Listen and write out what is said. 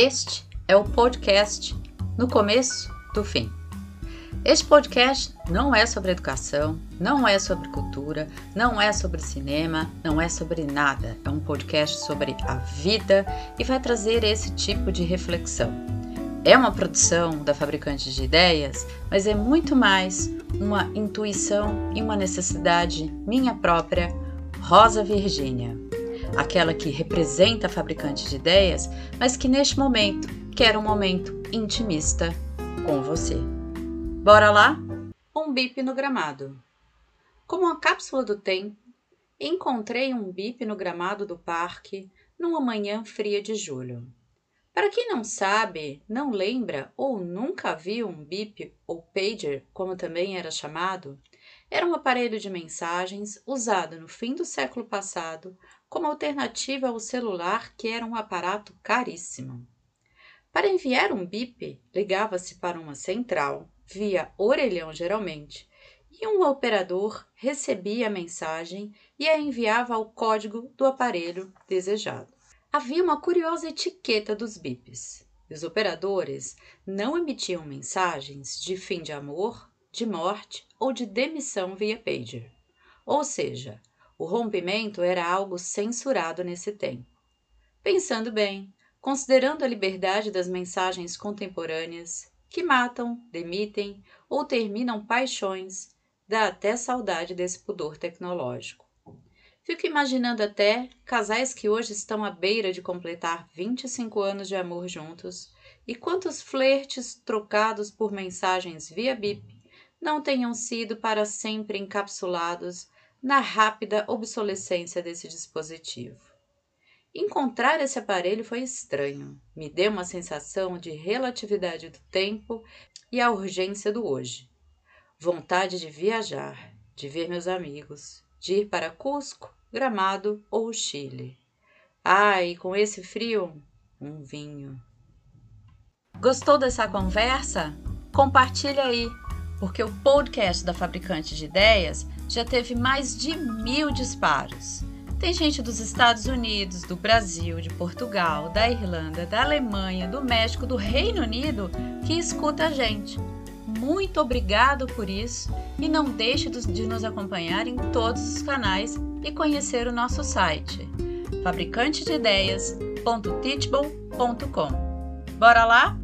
Este é o podcast No Começo do Fim. Este podcast não é sobre educação, não é sobre cultura, não é sobre cinema, não é sobre nada. É um podcast sobre a vida e vai trazer esse tipo de reflexão. É uma produção da Fabricante de Ideias, mas é muito mais uma intuição e uma necessidade minha própria, Rosa Virgínia aquela que representa a fabricante de ideias, mas que neste momento quer um momento intimista com você. Bora lá? Um bip no gramado. Como uma cápsula do tempo, encontrei um bip no gramado do parque numa manhã fria de julho. Para quem não sabe, não lembra ou nunca viu um bip ou pager, como também era chamado, era um aparelho de mensagens usado no fim do século passado como alternativa ao celular, que era um aparato caríssimo. Para enviar um bip, ligava-se para uma central, via orelhão geralmente, e um operador recebia a mensagem e a enviava ao código do aparelho desejado. Havia uma curiosa etiqueta dos bips. Os operadores não emitiam mensagens de fim de amor, de morte ou de demissão via pager. Ou seja, o rompimento era algo censurado nesse tempo. Pensando bem, considerando a liberdade das mensagens contemporâneas, que matam, demitem ou terminam paixões, dá até saudade desse pudor tecnológico. Fico imaginando até casais que hoje estão à beira de completar 25 anos de amor juntos e quantos flertes trocados por mensagens via bip não tenham sido para sempre encapsulados na rápida obsolescência desse dispositivo. Encontrar esse aparelho foi estranho, me deu uma sensação de relatividade do tempo e a urgência do hoje. Vontade de viajar, de ver meus amigos, de ir para Cusco, Gramado ou Chile. Ah, e com esse frio, um vinho. Gostou dessa conversa? Compartilha aí porque o podcast da Fabricante de Ideias já teve mais de mil disparos. Tem gente dos Estados Unidos, do Brasil, de Portugal, da Irlanda, da Alemanha, do México, do Reino Unido que escuta a gente. Muito obrigado por isso e não deixe de nos acompanhar em todos os canais e conhecer o nosso site fabricantedeideias.teachable.com. Bora lá?